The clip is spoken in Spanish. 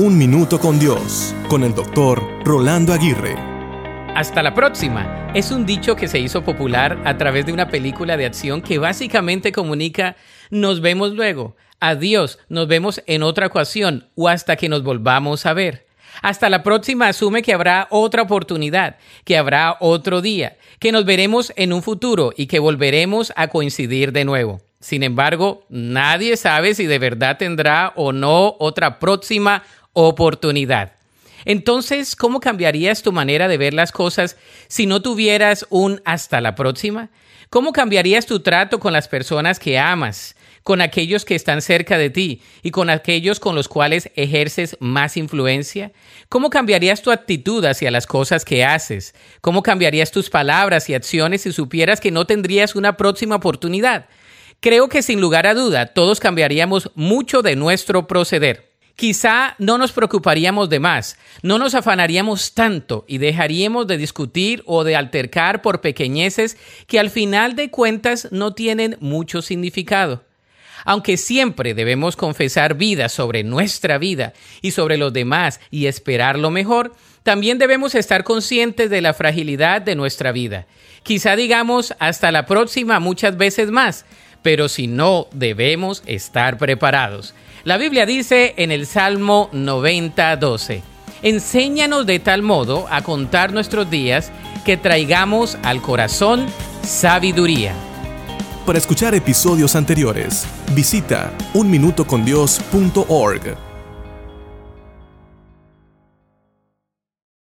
Un Minuto con Dios, con el doctor Rolando Aguirre. Hasta la próxima. Es un dicho que se hizo popular a través de una película de acción que básicamente comunica nos vemos luego, adiós, nos vemos en otra ocasión o hasta que nos volvamos a ver. Hasta la próxima asume que habrá otra oportunidad, que habrá otro día, que nos veremos en un futuro y que volveremos a coincidir de nuevo. Sin embargo, nadie sabe si de verdad tendrá o no otra próxima oportunidad. Entonces, ¿cómo cambiarías tu manera de ver las cosas si no tuvieras un hasta la próxima? ¿Cómo cambiarías tu trato con las personas que amas, con aquellos que están cerca de ti y con aquellos con los cuales ejerces más influencia? ¿Cómo cambiarías tu actitud hacia las cosas que haces? ¿Cómo cambiarías tus palabras y acciones si supieras que no tendrías una próxima oportunidad? Creo que sin lugar a duda todos cambiaríamos mucho de nuestro proceder. Quizá no nos preocuparíamos de más, no nos afanaríamos tanto y dejaríamos de discutir o de altercar por pequeñeces que al final de cuentas no tienen mucho significado. Aunque siempre debemos confesar vida sobre nuestra vida y sobre los demás y esperar lo mejor, también debemos estar conscientes de la fragilidad de nuestra vida. Quizá digamos hasta la próxima muchas veces más, pero si no, debemos estar preparados. La Biblia dice en el Salmo 90, 12, enséñanos de tal modo a contar nuestros días que traigamos al corazón sabiduría. Para escuchar episodios anteriores, visita unminutocondios.org.